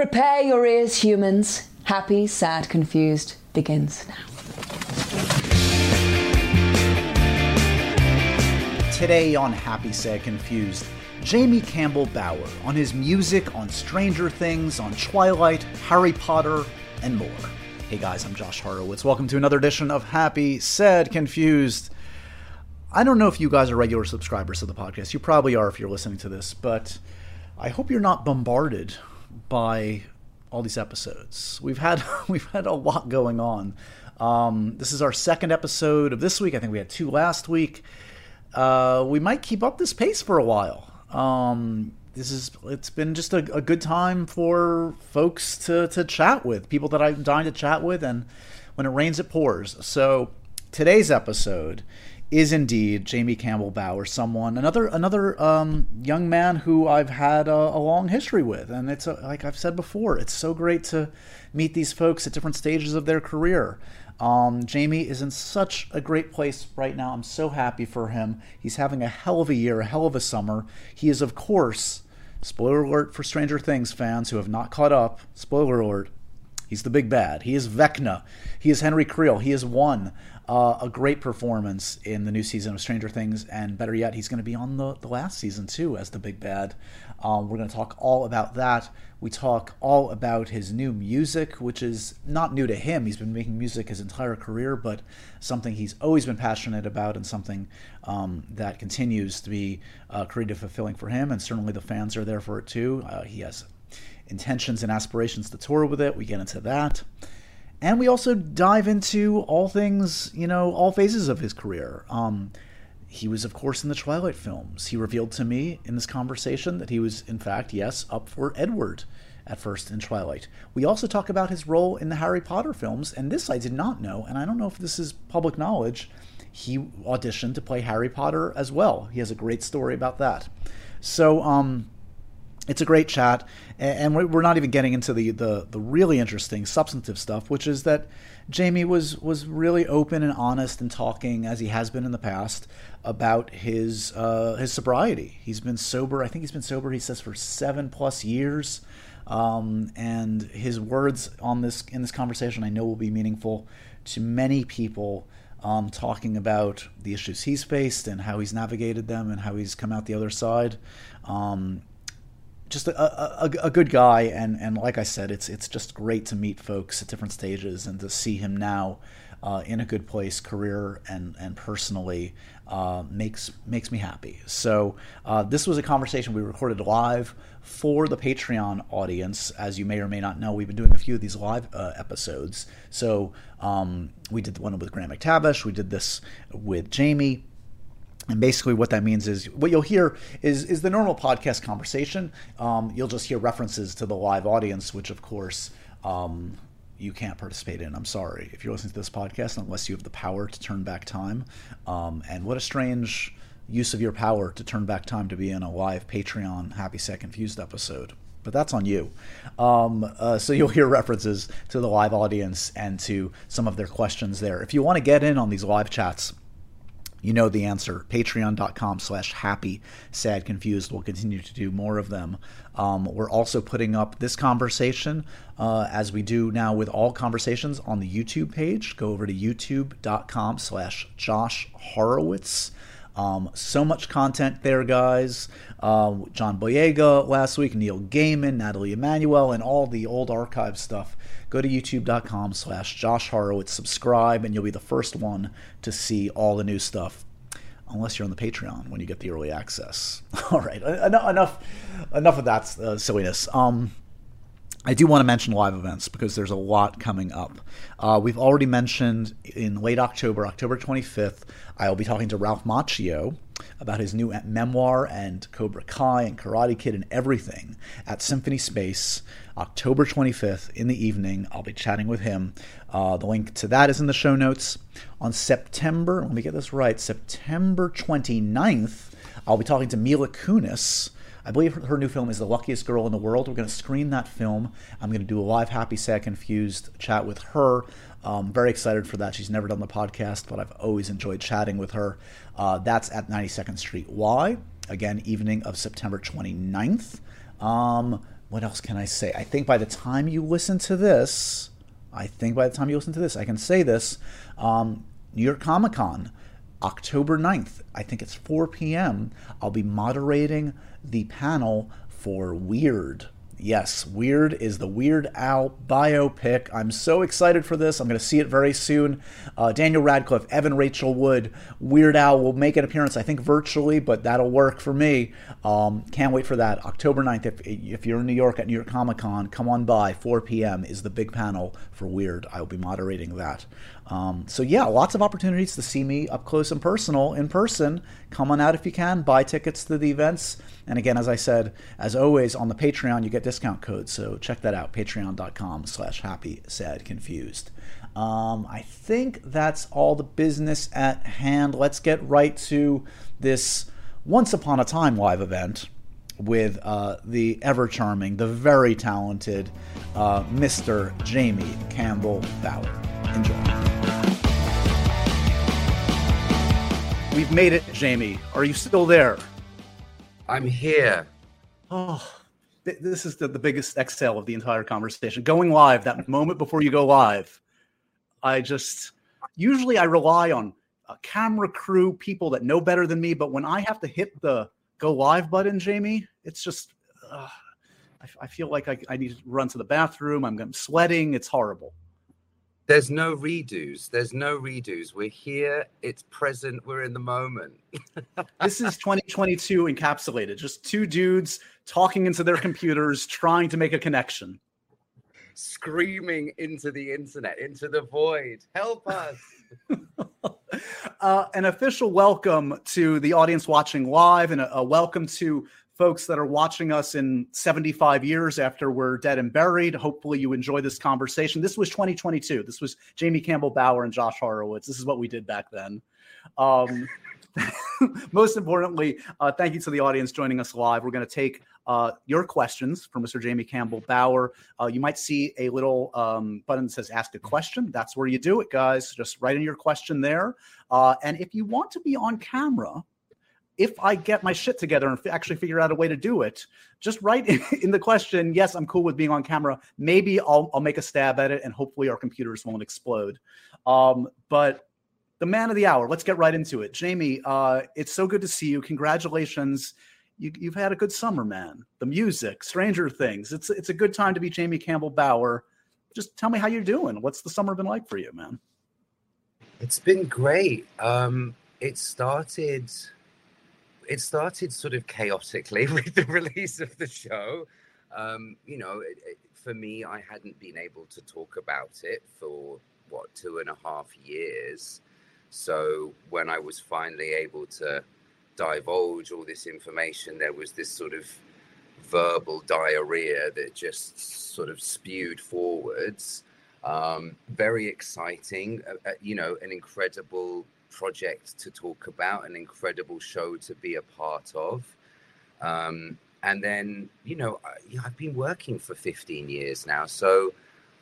Prepare your ears, humans. Happy, sad, confused begins now. Today on Happy, Sad, Confused, Jamie Campbell Bower on his music on Stranger Things, on Twilight, Harry Potter, and more. Hey guys, I'm Josh Horowitz. Welcome to another edition of Happy, Sad, Confused. I don't know if you guys are regular subscribers to the podcast. You probably are if you're listening to this, but I hope you're not bombarded by all these episodes. We've had we've had a lot going on. Um, this is our second episode of this week. I think we had two last week. Uh, we might keep up this pace for a while. Um, this is it's been just a, a, good time for folks to to chat with people that I'm dying to chat with, and when it rains, it pours. So today's episode is indeed Jamie Campbell Bower, someone another another um, young man who I've had a, a long history with, and it's a, like I've said before, it's so great to meet these folks at different stages of their career. Um, Jamie is in such a great place right now. I'm so happy for him. He's having a hell of a year, a hell of a summer. He is, of course, spoiler alert for Stranger Things fans who have not caught up. Spoiler alert. He's the big bad. He is Vecna. He is Henry Creel. He is one uh, a great performance in the new season of Stranger Things, and better yet, he's going to be on the, the last season too as the big bad. Um, we're going to talk all about that. We talk all about his new music, which is not new to him. He's been making music his entire career, but something he's always been passionate about and something um, that continues to be uh, creative fulfilling for him. And certainly the fans are there for it too. Uh, he has intentions and aspirations to tour with it. We get into that. And we also dive into all things, you know, all phases of his career. Um, he was, of course, in the Twilight films. He revealed to me in this conversation that he was, in fact, yes, up for Edward at first in Twilight. We also talk about his role in the Harry Potter films, and this I did not know, and I don't know if this is public knowledge. He auditioned to play Harry Potter as well. He has a great story about that. So, um, it's a great chat, and we're not even getting into the, the, the really interesting substantive stuff, which is that Jamie was was really open and honest and talking as he has been in the past about his uh, his sobriety. He's been sober. I think he's been sober. He says for seven plus years, um, and his words on this in this conversation I know will be meaningful to many people. Um, talking about the issues he's faced and how he's navigated them and how he's come out the other side. Um, just a, a, a, good guy and, and like I said it's it's just great to meet folks at different stages and to see him now uh, in a good place career and and personally uh, makes makes me happy. So uh, this was a conversation we recorded live for the Patreon audience. As you may or may not know we've been doing a few of these live uh, episodes. So um, we did the one with Graham McTavish. We did this with Jamie and basically, what that means is what you'll hear is is the normal podcast conversation. Um, you'll just hear references to the live audience, which of course um, you can't participate in. I'm sorry if you're listening to this podcast unless you have the power to turn back time. Um, and what a strange use of your power to turn back time to be in a live Patreon Happy Sad Confused episode. But that's on you. Um, uh, so you'll hear references to the live audience and to some of their questions there. If you want to get in on these live chats, you know the answer. Patreon.com slash happy, sad, confused. We'll continue to do more of them. Um, we're also putting up this conversation, uh, as we do now with all conversations, on the YouTube page. Go over to youtube.com slash Josh Horowitz. Um, so much content there, guys. Uh, John Boyega last week, Neil Gaiman, Nathalie Emmanuel, and all the old archive stuff go to youtube.com slash Josh Horowitz, subscribe, and you'll be the first one to see all the new stuff. Unless you're on the Patreon when you get the early access. All right, enough, enough of that uh, silliness. Um, I do want to mention live events because there's a lot coming up. Uh, we've already mentioned in late October, October 25th, I'll be talking to Ralph Macchio about his new memoir and Cobra Kai and Karate Kid and everything at Symphony Space. October 25th in the evening. I'll be chatting with him. Uh, the link to that is in the show notes. On September, let me get this right, September 29th, I'll be talking to Mila Kunis. I believe her new film is The Luckiest Girl in the World. We're going to screen that film. I'm going to do a live Happy, Sad, Confused chat with her. Um, very excited for that. She's never done the podcast, but I've always enjoyed chatting with her. Uh, that's at 92nd Street Y. Again, evening of September 29th. Um, what else can I say? I think by the time you listen to this, I think by the time you listen to this, I can say this. Um, New York Comic Con, October 9th, I think it's 4 p.m. I'll be moderating the panel for Weird Yes, Weird is the Weird Al biopic. I'm so excited for this. I'm going to see it very soon. Uh, Daniel Radcliffe, Evan Rachel Wood, Weird Al will make an appearance, I think virtually, but that'll work for me. Um, can't wait for that. October 9th, if, if you're in New York at New York Comic Con, come on by. 4 p.m. is the big panel for Weird. I will be moderating that. Um, so yeah, lots of opportunities to see me up close and personal in person. Come on out if you can. Buy tickets to the events. And again, as I said, as always on the Patreon, you get discount codes. So check that out. Patreon.com slash happy, sad, confused. Um, I think that's all the business at hand. Let's get right to this once upon a time live event with uh, the ever charming, the very talented uh, Mr. Jamie Campbell Bower. Enjoy. We've made it, Jamie. Are you still there? I'm here. Oh, this is the, the biggest exhale of the entire conversation. Going live, that moment before you go live, I just usually I rely on a camera crew, people that know better than me. But when I have to hit the go live button, Jamie, it's just uh, I, I, feel like I, I, need to run to the bathroom. I'm, I'm sweating. It's horrible. There's no redos. There's no redos. We're here. It's present. We're in the moment. this is 2022 encapsulated. Just two dudes talking into their computers, trying to make a connection. Screaming into the internet, into the void. Help us. uh, an official welcome to the audience watching live and a, a welcome to folks that are watching us in 75 years after we're dead and buried. Hopefully, you enjoy this conversation. This was 2022. This was Jamie Campbell Bower and Josh Horowitz. This is what we did back then. Um, most importantly, uh, thank you to the audience joining us live. We're going to take uh, your questions for Mr. Jamie Campbell Bower. Uh, you might see a little um, button that says ask a question. That's where you do it, guys. Just write in your question there. Uh, and if you want to be on camera, if I get my shit together and f- actually figure out a way to do it, just write in, in, the question, yes, I'm cool with being on camera. Maybe I'll, I'll make a stab at it and hopefully our computers won't explode. Um, but the man of the hour, let's get right into it. Jamie, uh, it's so good to see you. Congratulations. You, have had a good summer, man. The music, Stranger Things. It's, it's a good time to be Jamie Campbell Bower. Just tell me how you're doing. What's the summer been like for you, man? It's been great. Um, it started it started sort of chaotically with the release of the show. Um, you know, it, it, for me, I hadn't been able to talk about it for what two and a half years. So when I was finally able to divulge all this information, there was this sort of verbal diarrhea that just sort of spewed forwards. Um, very exciting, uh, uh, you know, an incredible project to talk about, an incredible show to be a part of. Um, and then, you know, I, I've been working for 15 years now. So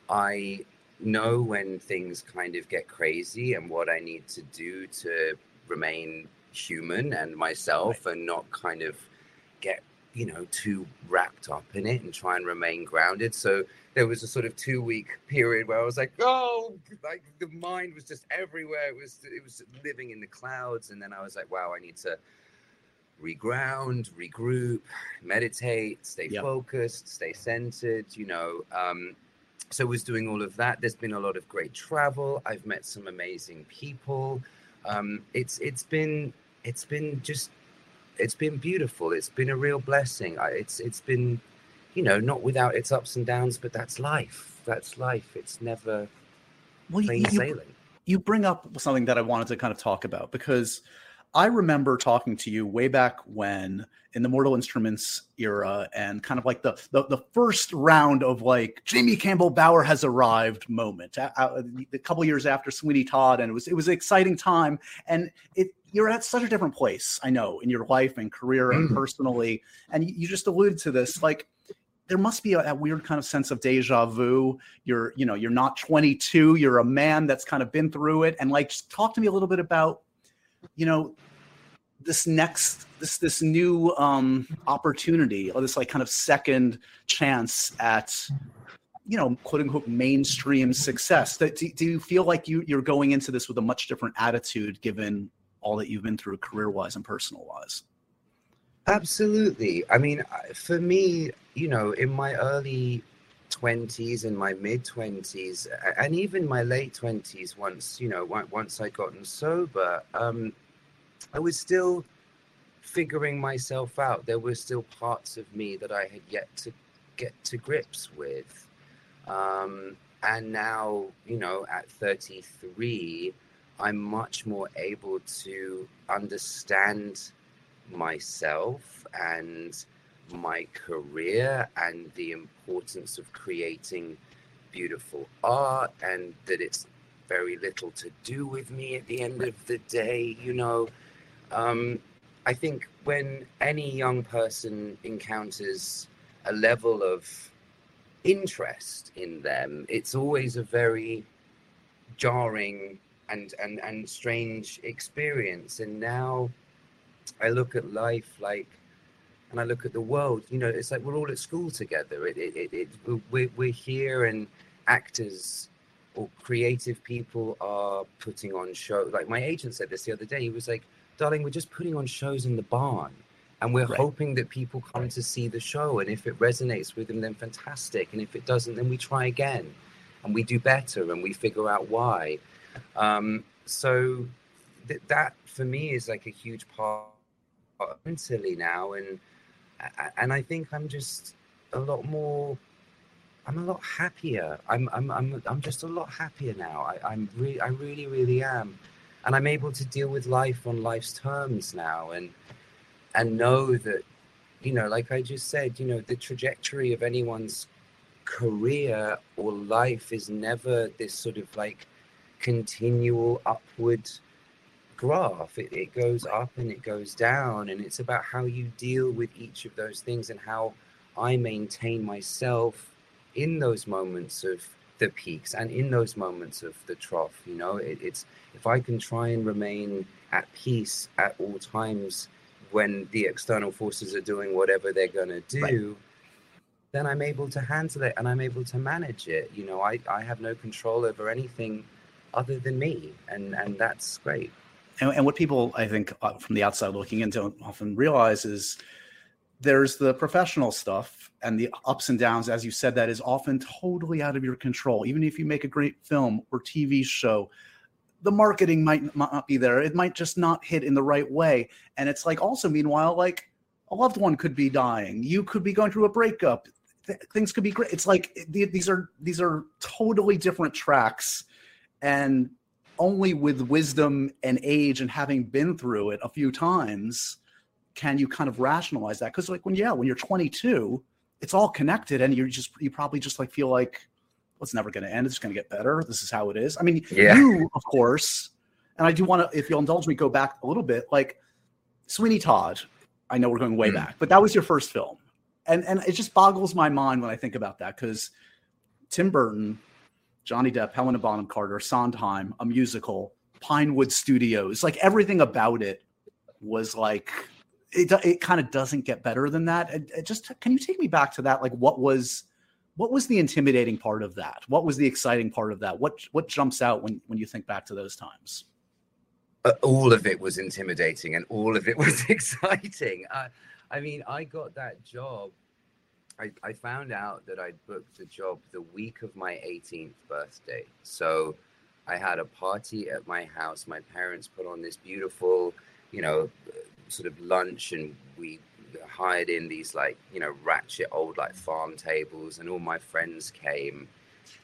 I know when things kind of get crazy and what I need to do to remain human and myself right. and not kind of get, you know, too wrapped up in it and try and remain grounded. So there was a sort of two week period where I was like, oh, like the mind was just everywhere. It was it was living in the clouds, and then I was like, wow, I need to reground, regroup, meditate, stay yep. focused, stay centered. You know, um, so was doing all of that. There's been a lot of great travel. I've met some amazing people. Um, it's it's been it's been just it's been beautiful. It's been a real blessing. I, it's it's been you know, not without its ups and downs, but that's life. That's life. It's never well, plain you, sailing. You bring up something that I wanted to kind of talk about because I remember talking to you way back when in the Mortal Instruments era, and kind of like the the, the first round of like Jamie Campbell Bower has arrived moment, a, a, a couple years after Sweeney Todd, and it was it was an exciting time, and it you're at such a different place, I know, in your life and career and mm. personally, and you, you just alluded to this, like there must be a, a, weird kind of sense of deja vu. You're, you know, you're not 22. You're a man that's kind of been through it. And like, just talk to me a little bit about, you know, this next this this new um opportunity or this like kind of second chance at you know quote unquote mainstream success do, do you feel like you you're going into this with a much different attitude given all that you've been through career wise and personal wise absolutely. I mean for me you know in my early 20s and my mid 20s and even my late 20s once you know once I'd gotten sober um I was still figuring myself out. There were still parts of me that I had yet to get to grips with. Um, and now, you know, at 33, I'm much more able to understand myself and my career and the importance of creating beautiful art and that it's very little to do with me at the end of the day, you know. Um, I think when any young person encounters a level of interest in them, it's always a very jarring and, and, and strange experience. And now I look at life like, and I look at the world, you know, it's like we're all at school together. It, it, it, it we're, we're here and actors or creative people are putting on shows. Like my agent said this the other day, he was like, darling, we're just putting on shows in the barn and we're right. hoping that people come to see the show. And if it resonates with them, then fantastic. And if it doesn't, then we try again and we do better and we figure out why. Um, so th- that for me is like a huge part mentally now. And, and I think I'm just a lot more I'm a lot happier. I'm I'm I'm I'm just a lot happier now. I, I'm really I really really am and I'm able to deal with life on life's terms now and and know that you know like I just said you know the trajectory of anyone's career or life is never this sort of like continual upward graph it, it goes up and it goes down and it's about how you deal with each of those things and how I maintain myself in those moments of the peaks and in those moments of the trough you know? It, it's if i can try and remain at peace at all times when the external forces are doing whatever they're going to do right. then i'm able to handle it and i'm able to manage it you know? I i have no control over anything other than me and and that's great and, and what people i think uh, from the outside looking in don't often realize is there's the professional stuff and the ups and downs as you said that is often totally out of your control. Even if you make a great film or tv show the marketing might not be there. It might just not hit in the right way. And it's like also meanwhile like a loved one could be dying. You could be going through a breakup. Th- things could be great. It's like th- these are these are totally different tracks. And only with wisdom and age and having been through it a few times can you kind of rationalize that? Because like when yeah, when you're 22, it's all connected, and you're just you probably just like feel like well, it's never going to end. It's going to get better. This is how it is. I mean, yeah. you of course, and I do want to, if you'll indulge me, go back a little bit. Like Sweeney Todd, I know we're going way mm. back, but that was your first film, and and it just boggles my mind when I think about that because Tim Burton, Johnny Depp, Helena Bonham Carter, Sondheim, a musical, Pinewood Studios, like everything about it was like it it kind of doesn't get better than that. It, it just can you take me back to that? Like, what was what was the intimidating part of that? What was the exciting part of that? What what jumps out when when you think back to those times? Uh, all of it was intimidating, and all of it was exciting. Uh, I mean, I got that job. I, I found out that I'd booked the job the week of my 18th birthday. So I had a party at my house. My parents put on this beautiful, you know, sort of lunch and we hired in these like you know ratchet old like farm tables and all my friends came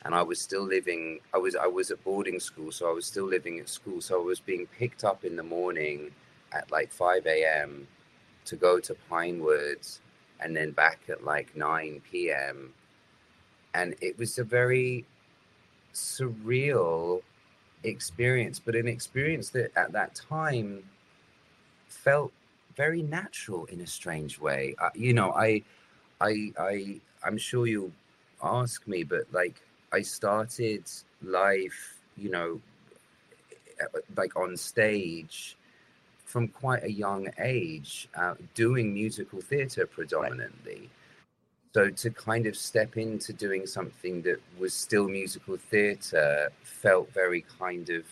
and i was still living i was i was at boarding school so i was still living at school so i was being picked up in the morning at like 5 a.m to go to pinewoods and then back at like 9 p.m and it was a very surreal experience but an experience that at that time felt very natural in a strange way. Uh, you know, I, I, I, I'm sure you'll ask me, but like I started life, you know, like on stage from quite a young age, uh, doing musical theatre predominantly. Right. So to kind of step into doing something that was still musical theatre felt very kind of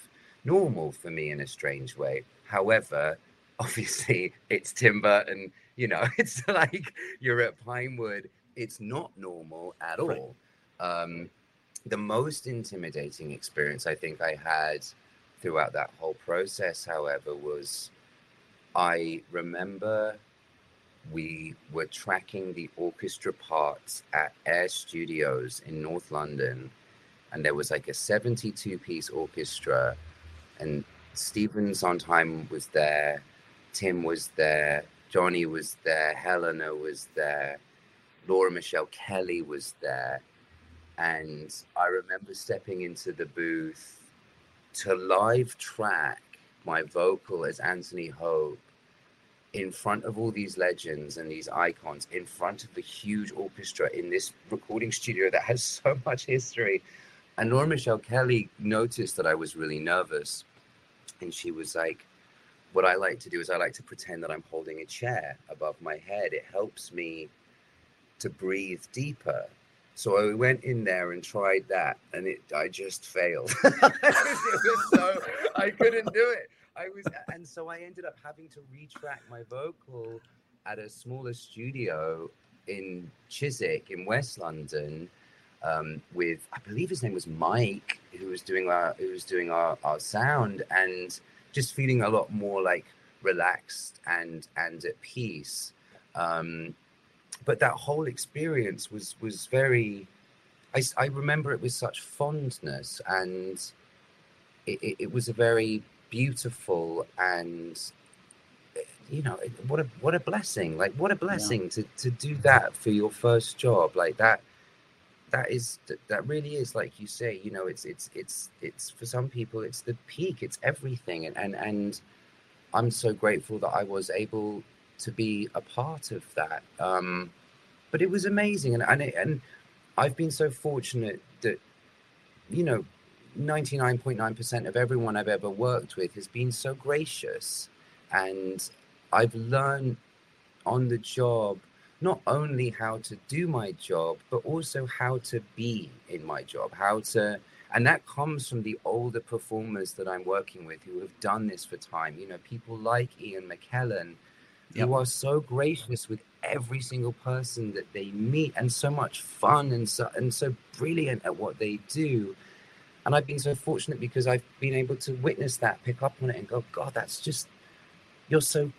normal for me in a strange way. However, obviously it's Tim Burton, you know, it's like you're at Pinewood. It's not normal at all. Um, the most intimidating experience I think I had throughout that whole process, however, was I remember we were tracking the orchestra parts at Air Studios in North London, and there was like a 72 piece orchestra, and Stephen Sondheim was there, Tim was there, Johnny was there, Helena was there, Laura Michelle Kelly was there. And I remember stepping into the booth to live track my vocal as Anthony Hope in front of all these legends and these icons, in front of the huge orchestra in this recording studio that has so much history. And Laura Michelle Kelly noticed that I was really nervous. And she was like, What I like to do is I like to pretend that I'm holding a chair above my head. It helps me to breathe deeper. So I went in there and tried that, and it I just failed. so I couldn't do it. I was, and so I ended up having to retrack my vocal at a smaller studio in Chiswick in West London um, with I believe his name was Mike, who was doing our who was doing our, our sound and just feeling a lot more like relaxed and and at peace. Um, but that whole experience was was very. I, I remember it with such fondness, and it, it, it was a very beautiful and you know what a what a blessing like what a blessing yeah. to to do that for your first job like that that is that really is like you say you know it's it's it's it's for some people it's the peak it's everything and and and i'm so grateful that i was able to be a part of that um but it was amazing and and, it, and i've been so fortunate that you know 99.9% of everyone I've ever worked with has been so gracious. And I've learned on the job not only how to do my job, but also how to be in my job, how to, and that comes from the older performers that I'm working with who have done this for time. You know, people like Ian McKellen, yep. who are so gracious with every single person that they meet and so much fun and so, and so brilliant at what they do and I've been so fortunate because I've been able to witness that, pick up on it, and go, God, that's just, you're so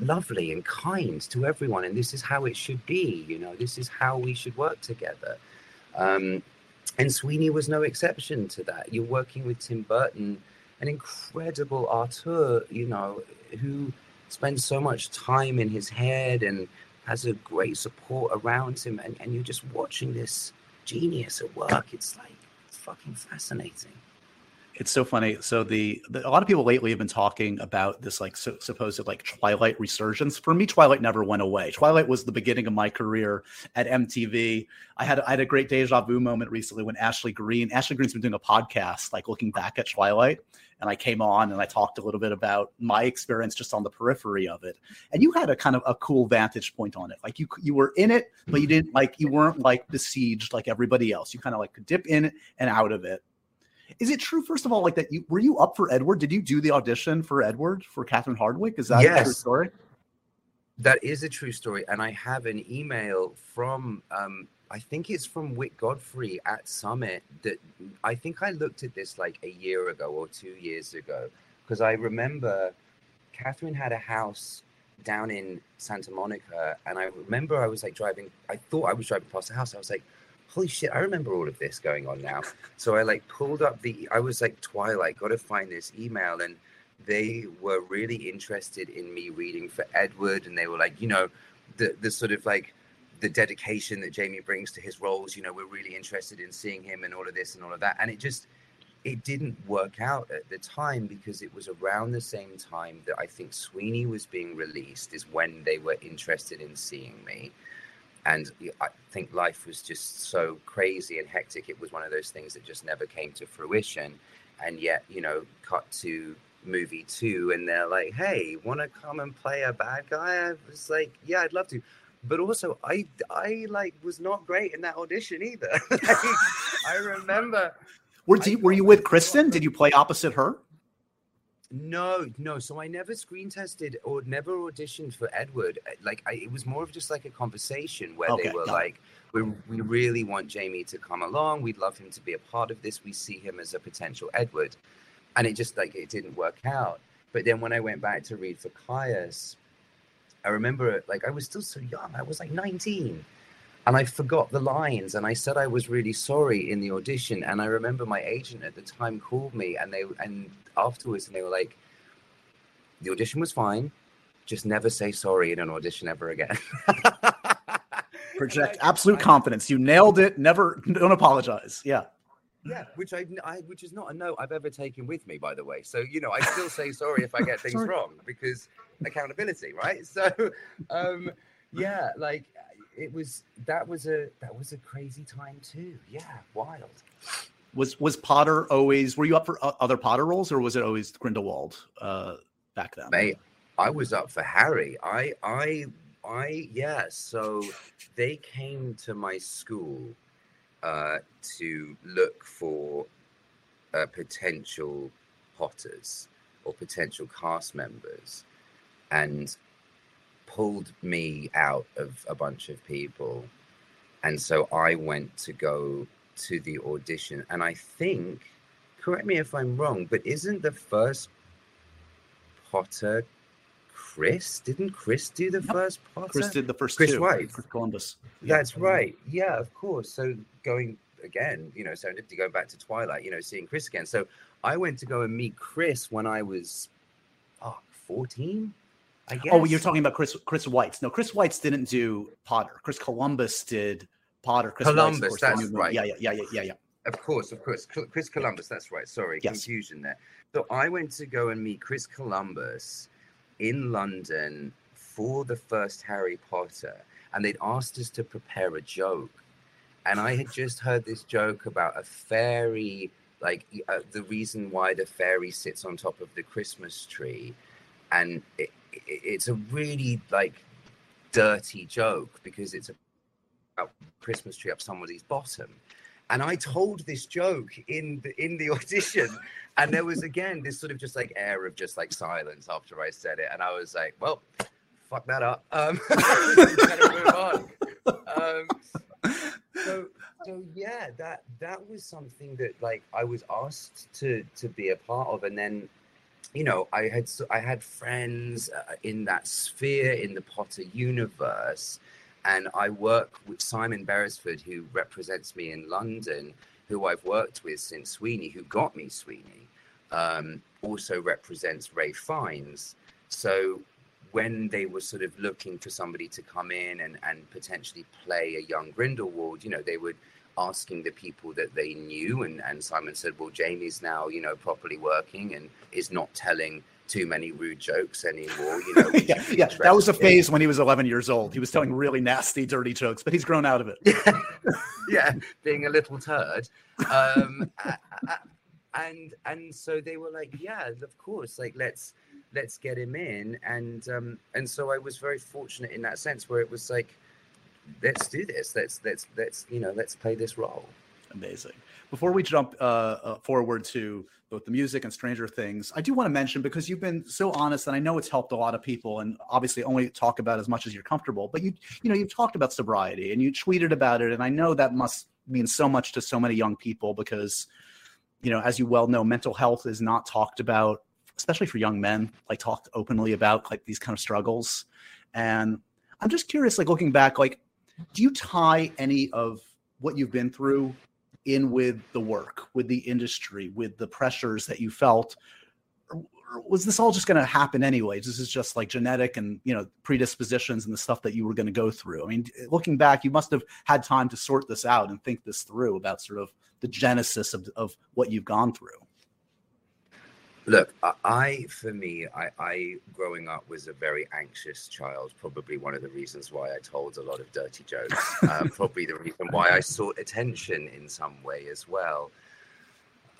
lovely and kind to everyone. And this is how it should be. You know, this is how we should work together. Um, and Sweeney was no exception to that. You're working with Tim Burton, an incredible auteur, you know, who spends so much time in his head and has a great support around him. And, and you're just watching this genius at work. It's like, it's fucking fascinating. It's so funny. So the, the, a lot of people lately have been talking about this like so, supposed like Twilight resurgence. For me, Twilight never went away. Twilight was the beginning of my career at MTV. I had I had a great deja vu moment recently when Ashley Greene Ashley Greene's been doing a podcast like looking back at Twilight, and I came on and I talked a little bit about my experience just on the periphery of it. And you had a kind of a cool vantage point on it. Like you you were in it, but you didn't like you weren't like besieged like everybody else. You kind of like could dip in and out of it. Is it true, first of all, like that? You were you up for Edward? Did you do the audition for Edward for Catherine Hardwicke? Is that yes. a true story? That is a true story, and I have an email from um, I think it's from Wyck Godfrey at Summit that I think I looked at this like a year ago or two years ago because I remember Catherine had a house down in Santa Monica, and I remember I was like driving. I thought I was driving past the house. I was like, holy shit, I remember all of this going on now. So I like pulled up the, I was like, Twilight, got to find this email. And they were really interested in me reading for Edward. And they were like, you know, the, the sort of like the dedication that Jamie brings to his roles, you know, we're really interested in seeing him and all of this and all of that. And it just, it didn't work out at the time because it was around the same time that I think Sweeney was being released, is when they were interested in seeing me and I think life was just so crazy and hectic. It was one of those things that just never came to fruition. And yet, you know, cut to movie two, and they're like, "Hey, want to come and play a bad guy?" I was like, "Yeah, I'd love to." But also, I I like was not great in that audition either. like, I remember. Were you, were you with Kristen? Did you play opposite her? No, no. So I never screen tested or never auditioned for Edward. Uh, like I, it was more of just like a conversation where okay, they were like, "We we really want Jamie to come along. We'd love him to be a part of this. We see him as a potential Edward," and it just like it didn't work out. But then when I went back to read for Caius, I remember like I was still so young. I was like nineteen, and I forgot the lines and I said I was really sorry in the audition and I remember my agent at the time called me and they and afterwards and they were like the audition was fine just never say sorry in an audition ever again. Project absolute confidence. You nailed it. Never don't apologize. Yeah. Yeah which I, I which is not a note i've ever taken with me by the way. So you know i still say sorry if i get things wrong because accountability right? So um yeah like it was that was a that was a crazy time too. Yeah, wild. Was was Potter always? Were you up for other Potter roles, or was it always Grindelwald uh, back then? Mate, I was up for Harry. I I I yeah. So they came to my school uh, to look for uh, potential Potters or potential cast members, and pulled me out of a bunch of people. And so I went to go to the audition. And I think, correct me if I'm wrong, but isn't the first Potter Chris? Didn't Chris do the yep. first Potter? Chris did the first Chris two. White. Chris Columbus. That's mm-hmm. right. Yeah, of course. So going again, you know, serendipity going back to Twilight, you know, seeing Chris again. So I went to go and meet Chris when I was oh, 14, I guess. Oh, you're talking about Chris Chris Weitz. No, Chris Weitz didn't do Potter. Chris Columbus did Potter. Chris Columbus, Weitz, that's right. Yeah, yeah, yeah, yeah, yeah, yeah. Of course, of course. Chris Columbus, that's right. Sorry, yes. confusion there. So I went to go and meet Chris Columbus in London for the first Harry Potter, and they'd asked us to prepare a joke. And I had just heard this joke about a fairy, like uh, the reason why the fairy sits on top of the Christmas tree. And it, it's a really like dirty joke because it's about Christmas tree up somebody's bottom. And I told this joke in the in the audition, and there was again this sort of just like air of just like silence after I said it, and I was like, well, fuck that up. Um. Um, so so yeah, that that was something that like I was asked to to be a part of, and then you know, I had I had friends uh, in that sphere in the Potter universe, and I work with Simon Beresford, who represents me in London, who I've worked with since Sweeney, who got me Sweeney, um, also represents Ralph Fiennes. So when they were sort of looking for somebody to come in and, and potentially play a young Grindelwald, you know, they would asking the people that they knew and, and simon said well jamie's now you know properly working and is not telling too many rude jokes anymore you know yeah, yeah. that was a phase when he was 11 years old. He was telling really nasty dirty jokes but he's grown out of it. Yeah, yeah being a little turd. Um, and and so they were like yeah of course like let's let's get him in. And um and so i was very fortunate in that sense where it was like let's do this. Let's let's let's you know let's play this role. Amazing. Before we jump uh, uh, forward to both the music and Stranger Things, I do want to mention because you've been so honest, and I know it's helped a lot of people. And obviously, only talk about as much as you're comfortable. But you, you know, you've talked about sobriety and you tweeted about it, and I know that must mean so much to so many young people because, you know, as you well know, mental health is not talked about, especially for young men, like talked openly about like these kind of struggles. And I'm just curious, like looking back, like do you tie any of what you've been through in with the work, with the industry, with the pressures that you felt? Or was this all just going to happen anyways? This is just like genetic and you know predispositions and the stuff that you were going to go through. I mean, looking back, you must have had time to sort this out and think this through about sort of the genesis of, of what you've gone through. Look, I, for me, I, I, growing up was a very anxious child. Probably one of the reasons why I told a lot of dirty jokes. uh, probably the reason why I sought attention in some way as well.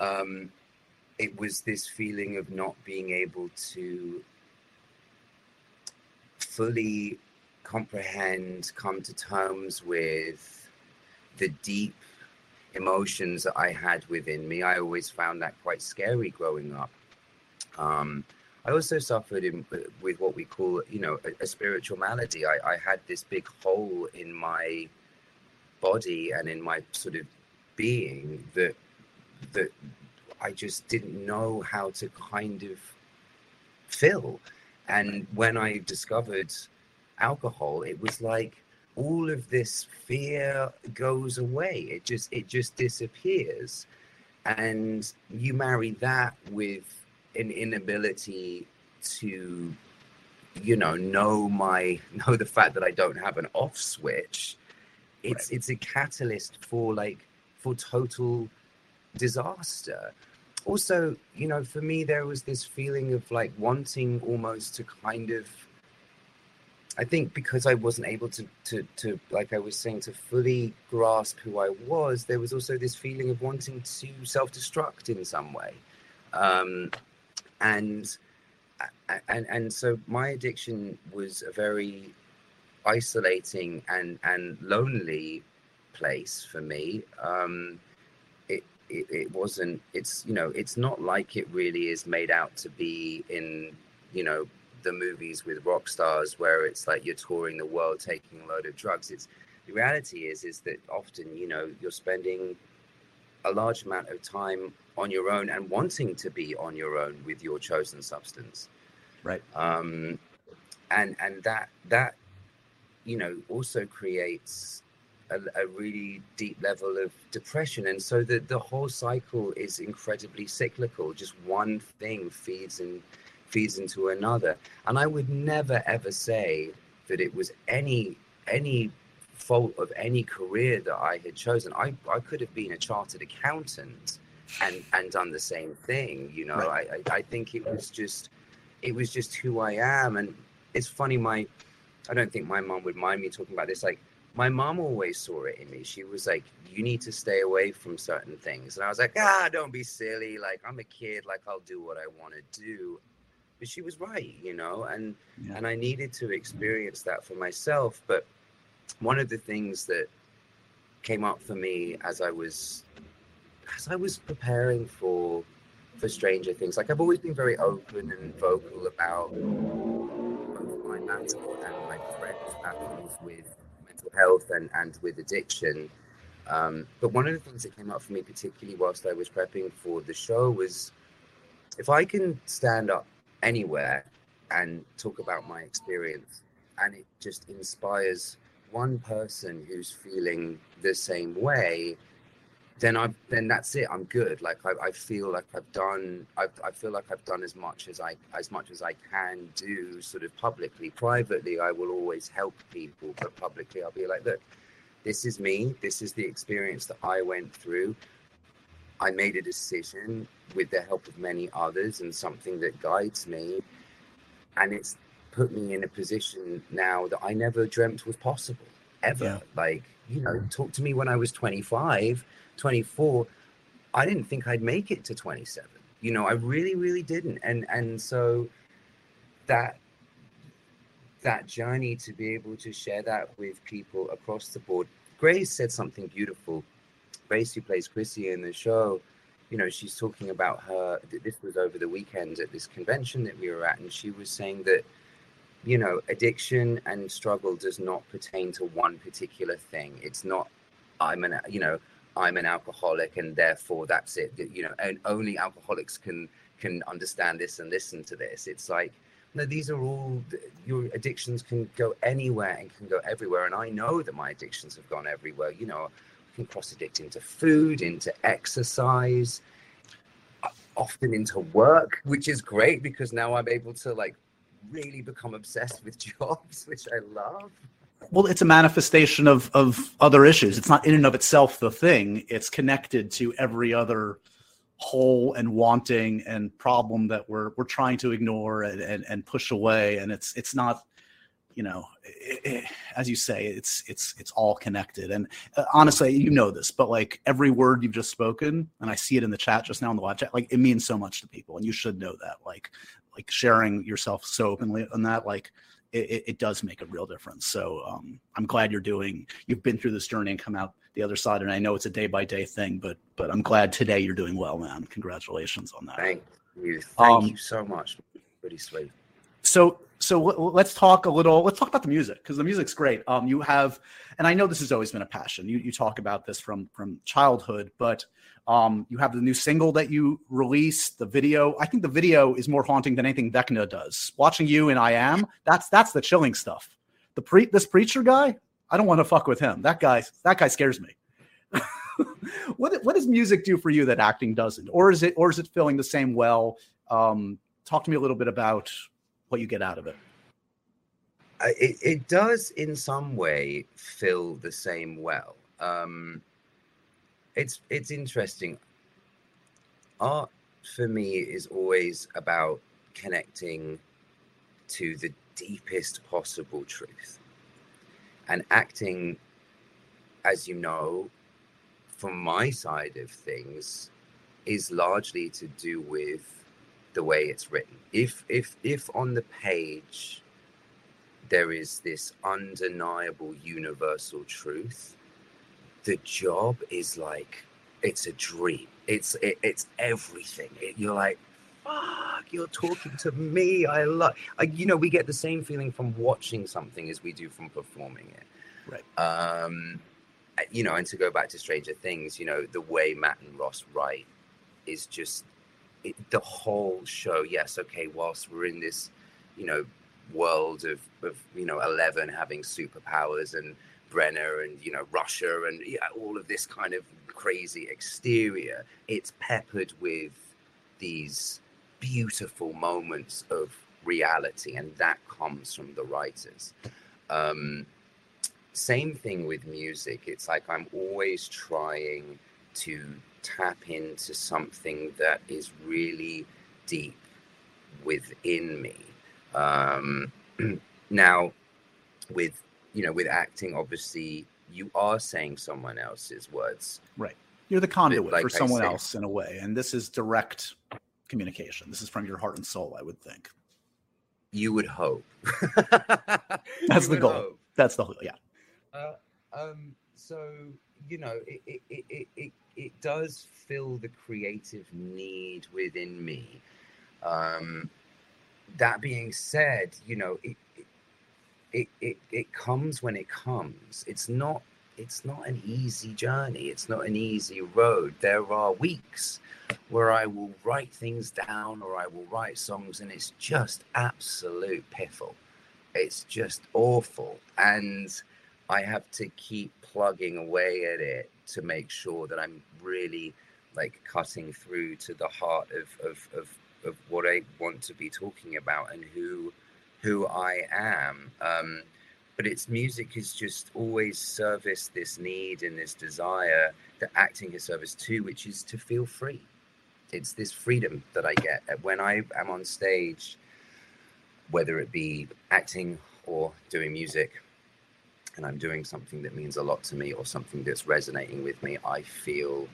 Um, it was this feeling of not being able to fully comprehend, come to terms with the deep emotions that I had within me. I always found that quite scary growing up. Um, I also suffered in, with what we call, you know, a, a spiritual malady. I, I, had this big hole in my body and in my sort of being that that I just didn't know how to kind of fill. And when I discovered alcohol, it was like all of this fear goes away. It just it just disappears. And you marry that with an inability to you know know my know the fact that I don't have an off switch. It's right. it's a catalyst for like for total disaster also you know for me there was this feeling of like wanting almost to kind of I think because I wasn't able to, to, to, like I was saying, to fully grasp who I was, there was also this feeling of wanting to self-destruct in some way, um, and and and so my addiction was a very isolating and and lonely place for me. Um, it, it it wasn't. It's you know, it's not like it really is made out to be in you know the movies with rock stars where it's like you're touring the world taking a load of drugs it's the reality is is that often you know you're spending a large amount of time on your own and wanting to be on your own with your chosen substance right um and and that that you know also creates a, a, really deep level of depression and so the the whole cycle is incredibly cyclical just one thing feeds and feeds into another. And I would never ever say that it was any any fault of any career that I had chosen. I, I could have been a chartered accountant and and done the same thing. You know, right. I, I, I think it was just it was just who I am. And it's funny, my I don't think my mom would mind me talking about this. Like my mom always saw it in me. She was like, "You need to stay away from certain things," and I was like, "Ah, don't be silly. Like I'm a kid. Like I'll do what I want to do." but she was right, you know, and yeah. and I needed to experience that for myself. But one of the things that came up for me as I was as I was preparing for for Stranger Things, like I've always been very open and vocal about my mental and my friends' battles with mental health and, and with addiction. Um, but one of the things that came up for me, particularly whilst I was prepping for the show, was if I can stand up anywhere and talk about my experience and it just inspires one person who's feeling the same way then i then that's it i'm good like i, I feel like i've done I've, i feel like i've done as much as i as much as i can do sort of publicly privately i will always help people but publicly i'll be like look this is me this is the experience that i went through I made a decision with the help of many others and something that guides me. And it's put me in a position now that I never dreamt was possible ever. Yeah. Like, you know, talk to me when I was 25, 24. I didn't think I'd make it to 27. You know, I really, really didn't. And and so that that journey to be able to share that with people across the board. Grace said something beautiful Grace, who plays Chrissy in the show, you know, she's talking about her. This was over the weekend at this convention that we were at, and she was saying that, you know, addiction and struggle does not pertain to one particular thing. It's not, I'm an, you know, I'm an alcoholic, and therefore that's it. You know, and only alcoholics can can understand this and listen to this. It's like, no, these are all your addictions can go anywhere and can go everywhere. And I know that my addictions have gone everywhere. You know, I can cross addict into food, into exercise, uh, often into work, which is great because now I'm able to like really become obsessed with jobs, which I love. Well, it's a manifestation of of other issues. It's not in and of itself the thing. It's connected to every other hole and wanting and problem that we're we're trying to ignore and, and, and push away. And it's it's not you know, it, it, as you say, it's it's it's all connected. And uh, honestly, you know this, but like every word you've just spoken, and I see it in the chat just now in the live chat, like it means so much to people, and you should know that. Like like sharing yourself so openly on that, like it, it, does make a real difference. So um, I'm glad you're doing. You've been through this journey and come out the other side. And I know it's a day by day thing, but but I'm glad today you're doing well, man. Congratulations on that. Thank you. Thank um, you so much. Pretty sweet. So so let's talk a little. Let's talk about the music because the music's great. Um, you have, and I know this has always been a passion. You you talk about this from from childhood, but um, you have the new single that you released, the video. I think the video is more haunting than anything Vecna does. Watching you and I am, that's that's the chilling stuff. The pre this preacher guy, I don't want to fuck with him. That guy, that guy scares me. what what does music do for you that acting doesn't, or is it or is it filling the same well? Um, talk to me a little bit about what you get out of it. It, it does in some way fill the same well. Um, it's it's interesting. Art for me is always about connecting to the deepest possible truth. And acting, as you know, from my side of things, is largely to do with the way it's written. If if if on the page there is this undeniable universal truth, the job is like it's a dream. It's it, it's everything. It, you're like, fuck, you're talking to me. I love. you know, we get the same feeling from watching something as we do from performing it. Right. Um, you know, and to go back to Stranger Things, you know, the way Matt and Ross write is just it, the whole show. Yes, okay. Whilst we're in this, you know, world of of you know Eleven having superpowers and Brenner and you know Russia and yeah, all of this kind of crazy exterior. It's peppered with these beautiful moments of reality, and that comes from the writers. Um, same thing with music. It's like I'm always trying to tap into something that is really deep within me. Um, now, with you know, with acting, obviously, you are saying someone else's words. Right. You're the conduit like for someone else in a way. And this is direct communication. This is from your heart and soul, I would think. You would hope. That's you the goal. Hope. That's the yeah. Uh, um, so you know, it, it, it, it, it does fill the creative need within me. Um, that being said, you know, it, it, it it comes when it comes. It's not it's not an easy journey. It's not an easy road. There are weeks where I will write things down or I will write songs and it's just absolute piffle. It's just awful. And I have to keep plugging away at it to make sure that I'm really like cutting through to the heart of, of, of, of what I want to be talking about and who who I am. Um, but its music has just always serviced this need and this desire that acting has serviced too, which is to feel free. It's this freedom that I get when I am on stage, whether it be acting or doing music, and I'm doing something that means a lot to me or something that's resonating with me, I feel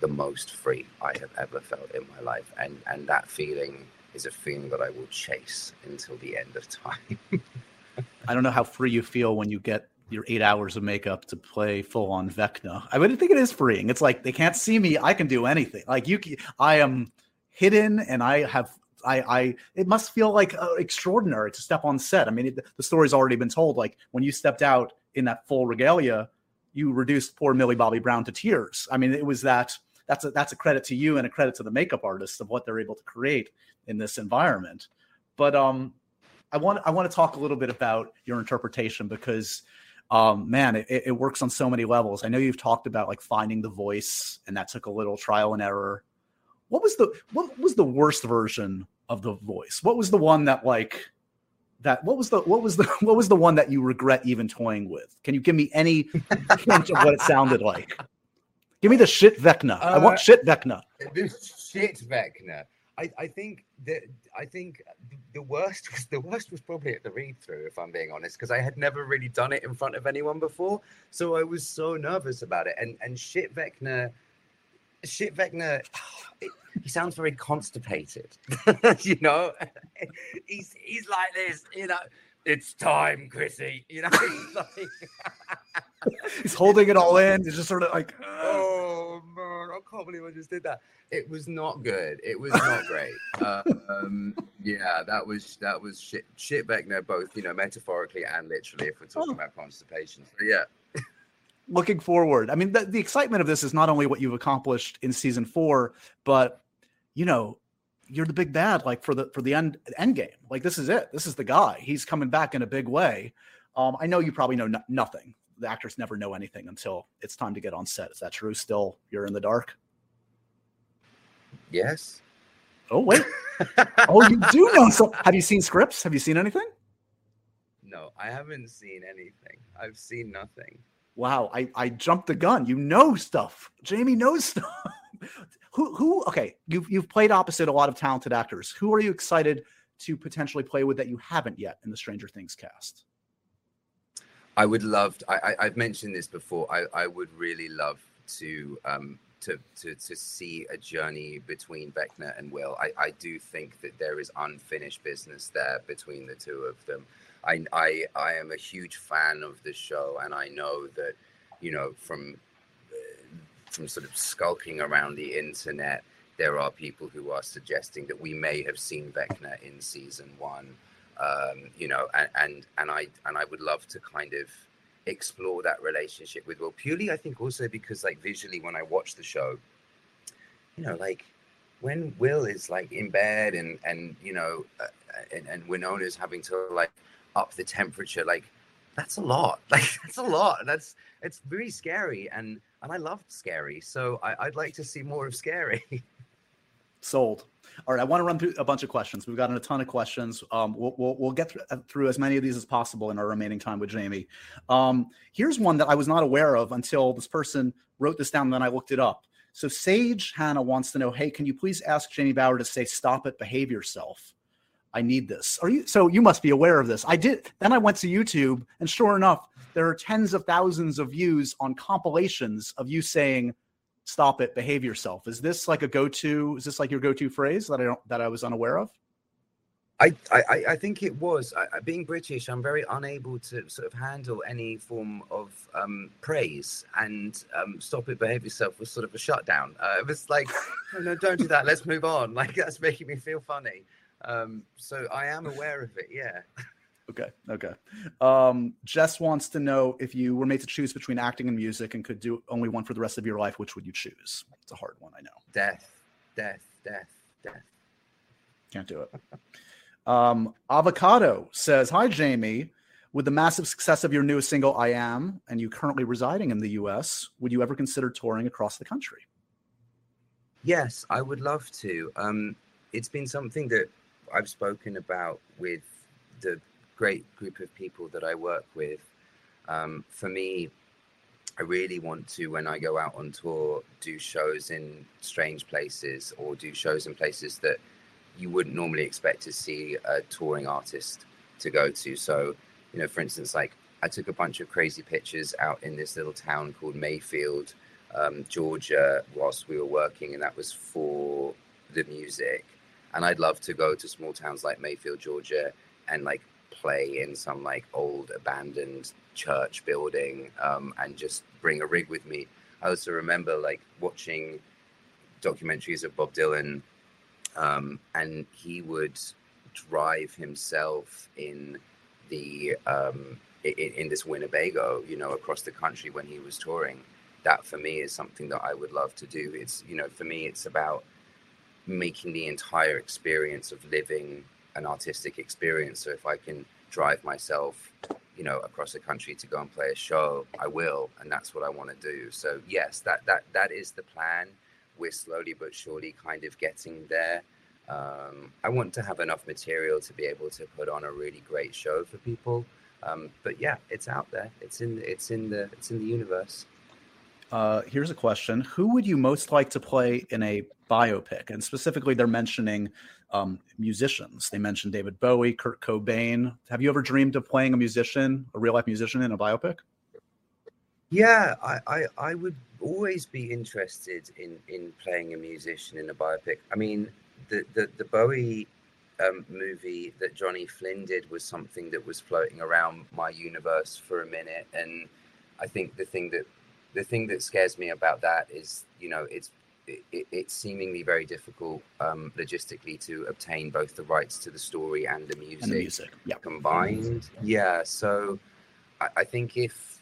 the most free I have ever felt in my life. And and that feeling is a feeling that I will chase until the end of time. I don't know how free you feel when you get your eight hours of makeup to play full on Vecna. I wouldn't think it is freeing. It's like they can't see me. I can do anything. Like you, I am hidden, and I have. I, I it must feel like uh, extraordinary to step on set. I mean, it, the story's already been told. Like when you stepped out in that full regalia, you reduced poor Millie Bobby Brown to tears. I mean, it was that. That's a that's a credit to you and a credit to the makeup artists of what they're able to create in this environment. But um, I want I want to talk a little bit about your interpretation because um, man, it, it works on so many levels. I know you've talked about like finding the voice, and that took a little trial and error. What was the what was the worst version of the voice? What was the one that like that what was the what was the what was the one that you regret even toying with? Can you give me any hint of what it sounded like? Give me the shit Vecna. Uh, I want uh, shit Vecna. This shit Vecna. I, I think that I think the worst was the worst was probably at the read through, if I'm being honest, because I had never really done it in front of anyone before, so I was so nervous about it. And and shit Vecna, shit Vecna, he sounds very constipated, you know. he's he's like this, you know it's time, Chrissy. You know, he's, like... he's holding it all in. He's just sort of like, oh man, I can't believe I just did that. It was not good. It was not great. Uh, um, yeah, that was that was shit. Shit there, both you know, metaphorically and literally, if we're talking oh. about constipation. So yeah. Looking forward. I mean, the, the excitement of this is not only what you've accomplished in season four, but you know, you're the big bad like for the for the end end game. Like this is it. This is the guy. He's coming back in a big way. Um i know you probably know no- nothing. The actors never know anything until it's time to get on set. Is that true still? You're in the dark? Yes. Oh wait. Oh you do know so have you seen scripts? Have you seen anything? No i haven't seen anything. I've seen nothing wow i i jumped the gun. You know stuff. Jamie knows stuff. Who who okay you've you've played opposite a lot of talented actors. Who are you excited to potentially play with that you haven't yet in the stranger things cast? I would love to, I, I have mentioned this before. I i would really love to um to, to, to see a journey between Vecna and Will. I, I do think that there is unfinished business there between the two of them. I, I I am a huge fan of the show, and I know that you know from from sort of skulking around the internet, there are people who are suggesting that we may have seen Vecna in season one. Um, you know, and, and and I and I would love to kind of explore that relationship with Will. Purely, I think also because like visually, when I watch the show, you know, like when Will is like in bed and and you know, uh, and, and Winona's having to like up the temperature, like that's a lot. Like that's a lot. That's it's very scary, and and I love scary. So I, would like to see more of scary. Sold. All right, I want to run through a bunch of questions. We've gotten a ton of questions. Um, we'll, we'll, we'll get through, uh, through, as many of these as possible in our remaining time with Jamie. Um, here's one that I was not aware of until this person wrote this down, and then I looked it up. So Sage Hannah wants to know, hey, can you please ask Jamie Bower to say "Stop it, behave yourself"? I need this. Are you so you must be aware of this. I did then I went to YouTube and sure enough, there are tens of thousands of views on compilations of you saying stop it, behave yourself. Is this like a go-to is this like your go-to phrase that I don't that I was unaware of? I, I, I think it was. I, being British, I'm very unable to sort of handle any form of um, praise, and um, "Stop It, Behave Yourself" was sort of a shutdown. Uh, it was like, no, no, don't do that. Let's move on. Like that's making me feel funny. Um, so I am aware of it. Yeah. Okay. Okay. Um, Jess wants to know if you were made to choose between acting and music and could do only one for the rest of your life, which would you choose? It's a hard one, I know. Death, death, death, death. Can't do it. um, Avocado says, Hi, Jamie. With the massive success of your newest single, I Am, and you currently residing in the US, would you ever consider touring across the country? Yes, I would love to. Um, it's been something that I've spoken about with the great group of people that I work with. Um, for me, I really want to, when I go out on tour, do shows in strange places or do shows in places that you wouldn't normally expect to see a touring artist to go to. So, you know, for instance, like I took a bunch of crazy pictures out in this little town called Mayfield, um, Georgia, whilst we were working, and that was for the music and I'd love to go to small towns like Mayfield, Georgia, and like play in some like old abandoned church building um, and just bring a rig with me. I also remember like watching documentaries of Bob Dylan, um, and he would drive himself in the um, in, in this Winnebago, you know, across the country when he was touring. That for me is something that I would love to do. It's you know, for me, it's about making the entire experience of living an artistic experience. So if I can drive myself, you know, across the country to go and play a show, I will, and that's what I want to do. So yes, that that that is the plan. We're slowly but surely kind of getting there. Um, I want to have enough material to be able to put on a really great show for people. Um, but yeah, it's out there. It's in it's in the it's in the universe. Uh, here's a question: Who would you most like to play in a biopic? And specifically, they're mentioning um, musicians. They mentioned David Bowie, Kurt Cobain. Have you ever dreamed of playing a musician, a real life musician, in a biopic? Yeah, I, I, I would always be interested in in playing a musician in a biopic. I mean, the the, the Bowie um, movie that Johnny Flynn did was something that was floating around my universe for a minute, and I think the thing that the thing that scares me about that is, you know, it's it, it's seemingly very difficult um, logistically to obtain both the rights to the story and the music, and the music. Yeah. combined. Yeah, so I, I think if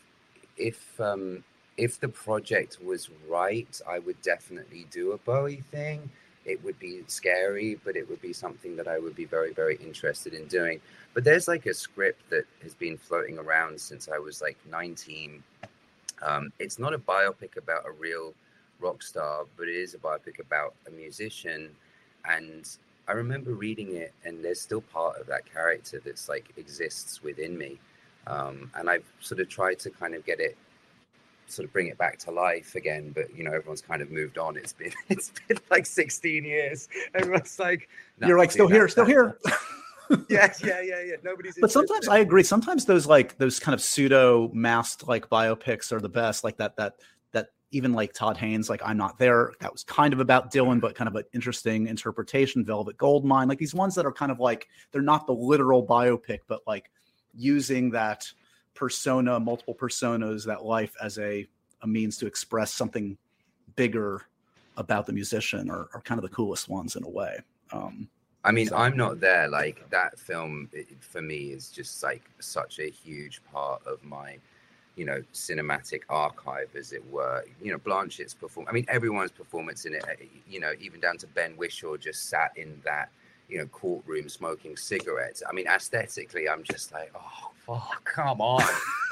if um, if the project was right, I would definitely do a Bowie thing. It would be scary, but it would be something that I would be very, very interested in doing. But there's like a script that has been floating around since I was like 19 um, it's not a biopic about a real rock star, but it is a biopic about a musician. And I remember reading it, and there's still part of that character that's like exists within me. Um, and I've sort of tried to kind of get it, sort of bring it back to life again. But you know, everyone's kind of moved on. It's been it's been like 16 years. Everyone's like, you're like still here, still here. yeah, yeah, yeah, yeah. Nobody's. But sometimes I agree. Sometimes those like those kind of pseudo masked like biopics are the best. Like that that that even like Todd Haynes, like I'm not there. That was kind of about Dylan, but kind of an interesting interpretation. Velvet Goldmine, like these ones that are kind of like they're not the literal biopic, but like using that persona, multiple personas, that life as a a means to express something bigger about the musician are, are kind of the coolest ones in a way. Um, I mean. I'm not there. Like that film it, for me is just like such a huge part of my, you know, cinematic archive, as it were. You know, Blanchett's perform. I mean, everyone's performance in it. Eh, you know, even down to Ben Whishaw just sat in that, you know, courtroom smoking cigarettes. I mean, aesthetically, I'm just like, oh, fuck, come on.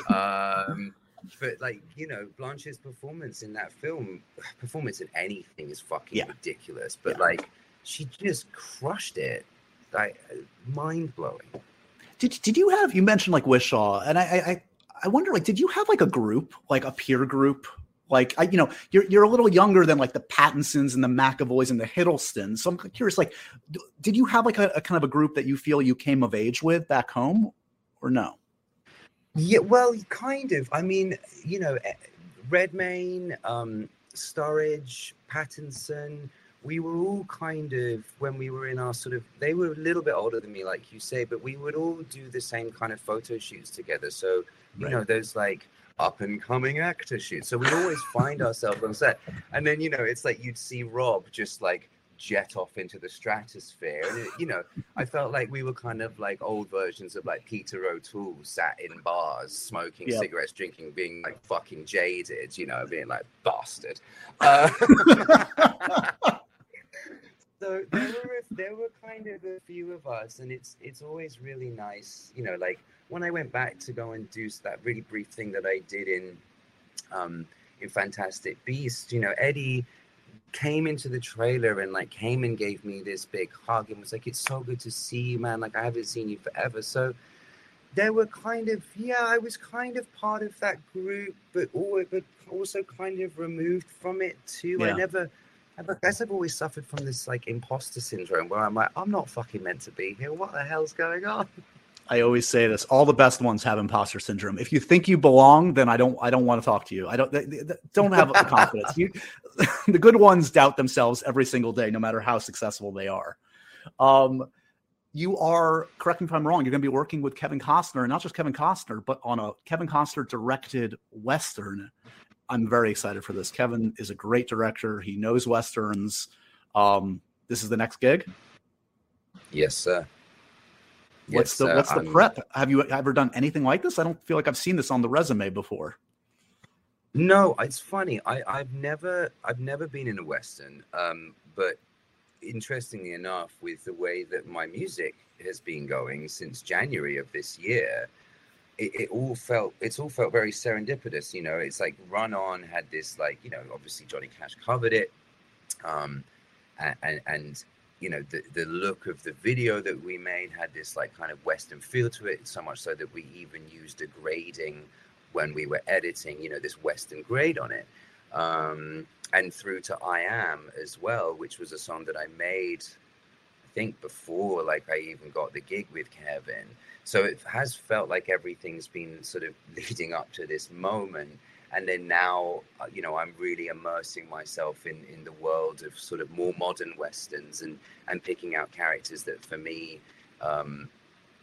um, but like you know blanchett's performance in that film performance in anything is fucking yeah. ridiculous but yeah. like she just crushed it. Like mind blowing. Did did you have you mentioned like Whishaw and I I I wonder like did you have like a group like a peer group like I, you know you're you're a little younger than like the Pattinsons and the McAvoys and the Hiddlestons so I'm curious like did you have like a, a kind of a group that you feel you came of age with back home or no? Yeah, well, kind of. I mean, you know, eh, Redmayne, um, Sturridge, Pattinson, we were all kind of when we were in our sort of they were a little bit older than me like you say but we would all do the same kind of photo shoots together. So you right. know those like up and coming actor shoots. So we'd always find ourselves on set. And then you know it's like you'd see rob just like jet off into the stratosphere. And it, you know i felt like we were kind of like old versions of like peter o'toole sat in bars smoking yep. cigarettes drinking being like fucking jaded you know being like bastard. Uh, so there were there were kind of a few of us, and it's it's always really nice, you know. Like when I went back to go and do that really brief thing that I did in um, in Fantastic Beast, you know, Eddie came into the trailer and like came and gave me this big hug and was like, "It's so good to see you, man. Like I haven't seen you forever." So there were kind of yeah, I was kind of part of that group, but always, but also kind of removed from it too. Yeah. I never I guess I've always suffered from this like imposter syndrome where I'm like, I'm not fucking meant to be here. What the hell's going on? I always say this: all the best ones have imposter syndrome. If you think you belong, then I don't. I don't want to talk to you. I don't. They, they don't have the confidence. You, the good ones doubt themselves every single day, no matter how successful they are. Um, you are correct me if I'm wrong. You're going to be working with Kevin Costner, and not just Kevin Costner, but on a Kevin Costner directed western I'm very excited for this. Kevin is a great director. He knows westerns. Um, this is the next gig. Yes, sir. What's yes, the what's the prep? Have you ever done anything like this? I don't feel like I've seen this on the resume before. No, it's funny. I, I've never I've never been in a western, um, but interestingly enough, with the way that my music has been going since January of this year, it, it, all felt it's all felt very serendipitous you know? It's like run on had this like you know obviously johnny cash covered it um and and, and you know the, the look of the video that we made had this like kind of western feel to it so much so that we even used a grading when we were editing you know this western grade on it. Um, and through to I Am as well, which was a song that I made, think, before like I even got the gig with Kevin. So it has felt like everything's been sort of leading up to this moment. And then now, uh, you know, I'm really immersing myself in, in the world of sort of more modern westerns and and picking out characters that for me um,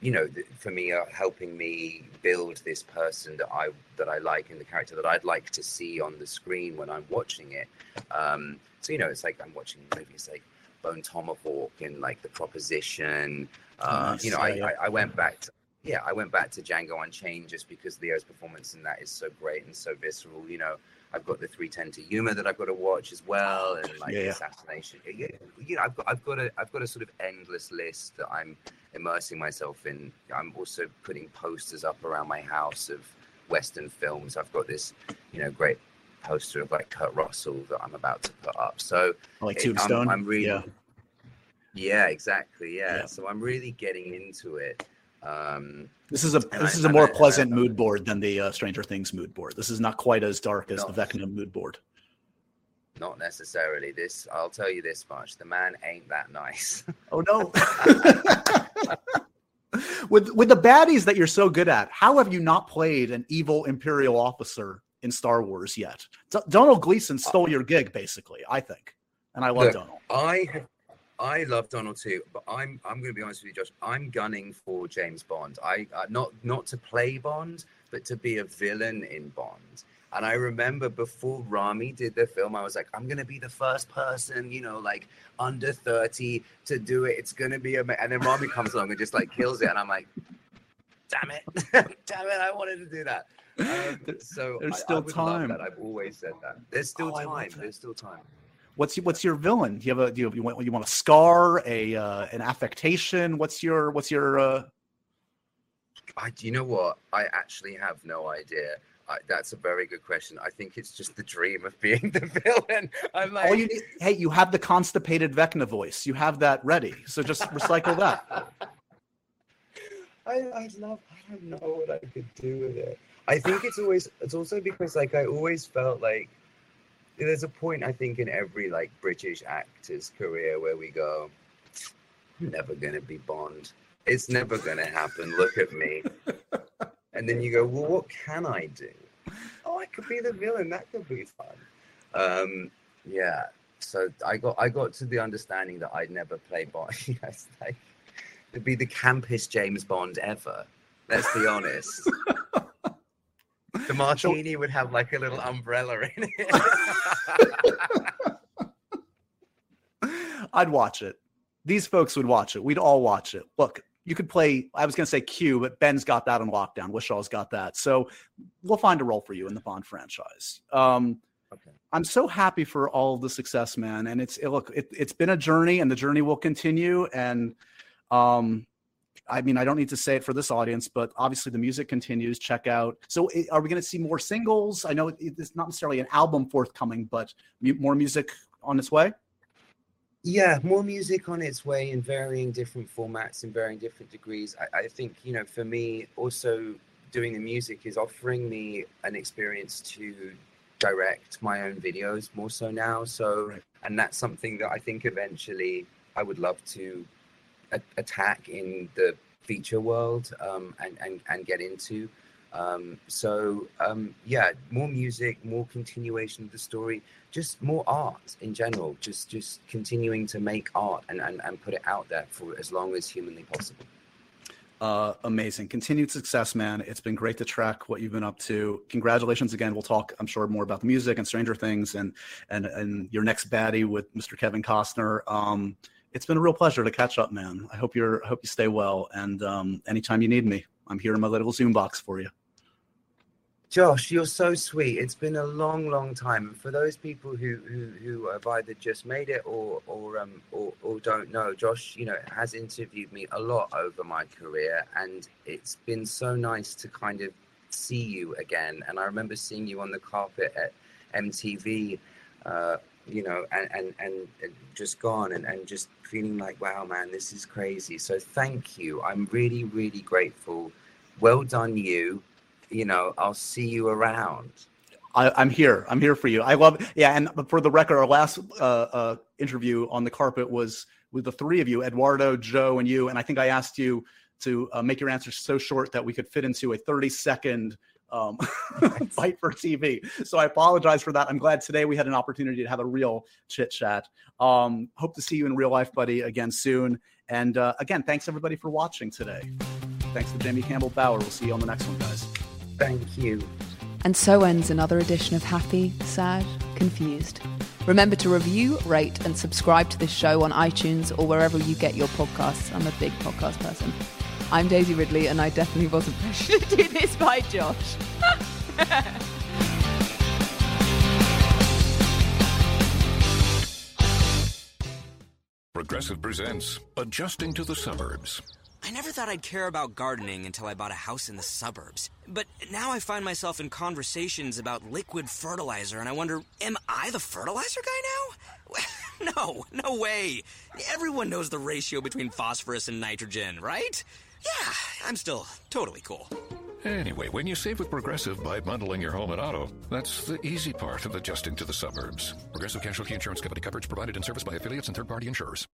you know, for me, are helping me build this person that I that I like and the character that I'd like to see on the screen when I'm watching it. Um, so you know, it's like I'm watching movies like Bone Tomahawk and like The Proposition. Uh, nice. You know, I, I, I, went back. To, yeah, I went back to Django Unchained just because Leo's performance in that is so great and so visceral. You know, I've got the 310 to Yuma that I've got to watch as well, and like yeah. Assassination. You know, I've got I've got a I've got a sort of endless list that I'm immersing myself in. I'm also putting posters up around my house of Western films. I've got this, you know, great poster of like Kurt Russell that I'm about to put up. So like Tombstone. I'm, I'm really, yeah. yeah, exactly, yeah. yeah. So I'm really getting into it. Um, this is a this I, is a more I, pleasant I, mood board than the uh, Stranger Things mood board. This is not quite as dark as not, the Vecna mood board. Not necessarily. This I'll tell you this much: the man ain't that nice. oh no. with with the baddies that you're so good at, how have you not played an evil Imperial officer in Star Wars yet? D- Domhnall Gleeson stole your gig, basically. I think, and I love Look, Donald. I have I love Donald too, but I'm I'm going to be honest with you, Josh. I'm gunning for James Bond. I uh, not not to play Bond, but to be a villain in Bond. And I remember before Rami did the film, I was like, I'm gonna be the first person, you know, like under 30 to do it. It's gonna be a and then Rami comes along and just like kills it, and I'm like, damn it, damn it, I wanted to do that. Um, so there's I, still I time. That. I've always said that. There's still oh, time. There's still time. What's what's your villain? Do you have a do you, you want you want a scar, a uh, an affectation? What's your what's your? Uh... I, you know what? I actually have no idea. I, that's a very good question. I think it's just the dream of being the villain. I'm like, you need, hey, you have the constipated Vecna voice. You have that ready. So just recycle that. I, I love. I don't know what I could do with it. I think it's always. It's also because like I always felt like there's a point I think in every like British actor's career where we go, I'm never gonna be Bond. It's never gonna happen. Look at me. and then you go, well, what can I do? Oh, I could be the villain. That could be fun. Um, yeah. So I got I got to the understanding that I'd never play Bond. yes, like it'd be the campest James Bond ever. Let's be honest. The martini would have like a little umbrella in it. I'd watch it. These folks would watch it. We'd all watch it. Look, you could play, I was going to say Q, but Ben's got that on lockdown. Whishaw's got that. So we'll find a role for you in the Bond franchise. Um, okay. I'm so happy for all the success, man. And it's, it, look, it, has been a journey and the journey will continue. And um, I mean, I don't need to say it for this audience, but obviously the music continues. Check out. So, eh, are we going to see more singles? I know it's not necessarily an album forthcoming, but more music on its way. Yeah, more music on its way in varying different formats in varying different degrees. I, I think you know, for me, also doing the music is offering me an experience to direct my own videos more so now. So, right. and that's something that I think eventually I would love to attack in the feature world um, and, and, and get into. Um, so um, yeah, more music, more continuation of the story, just more art in general. Just just continuing to make art and, and, and put it out there for as long as humanly possible. Uh, amazing. Continued success, man. It's been great to track what you've been up to. Congratulations again. We'll talk, I'm sure, more about the music and Stranger Things and and and your next baddie with Mr. Kevin Costner. Um, it's been a real pleasure to catch up, man. I hope you're I hope you stay well. And um, anytime you need me, I'm here in my little Zoom box for you. Josh, you're so sweet. It's been a long, long time. For those people who who, who have either just made it or or um or, or don't know, Josh, you know, has interviewed me a lot over my career, and it's been so nice to kind of see you again. And I remember seeing you on the carpet at MTV uh, you know, and, and, and just gone and, and just feeling like, wow, man, this is crazy. So thank you. I'm really, really grateful. Well done, you. You know, I'll see you around. I, am here. I'm here for you. I love. Yeah, and for the record, our last uh, uh, interview on the carpet was with the three of you, Eduardo, Joe, and you. And I think I asked you to uh, make your answers so short that we could fit into a 30 second um, fight for TV. So I apologize for that. I'm glad today we had an opportunity to have a real chit chat. Um, hope to see you in real life, buddy, again soon. And uh, again, thanks everybody for watching today. Thanks to Jamie Campbell Bower. We'll see you on the next one, guys. Thank you. And so ends another edition of Happy, Sad, Confused. Remember to review, rate, and subscribe to this show on iTunes or wherever you get your podcasts. I'm a big podcast person. I'm Daisy Ridley, and I definitely wasn't pressured to do this by Josh. Progressive presents Adjusting to the Suburbs. I never thought I'd care about gardening until I bought a house in the suburbs. But now I find myself in conversations about liquid fertilizer, and I wonder, am I the fertilizer guy now? no, no way. Everyone knows the ratio between phosphorus and nitrogen, right? Yeah, I'm still totally cool. Anyway, when you save with Progressive by bundling your home and auto, that's the easy part of adjusting to the suburbs. Progressive Casualty Insurance Company coverage provided in service by affiliates and third party insurers.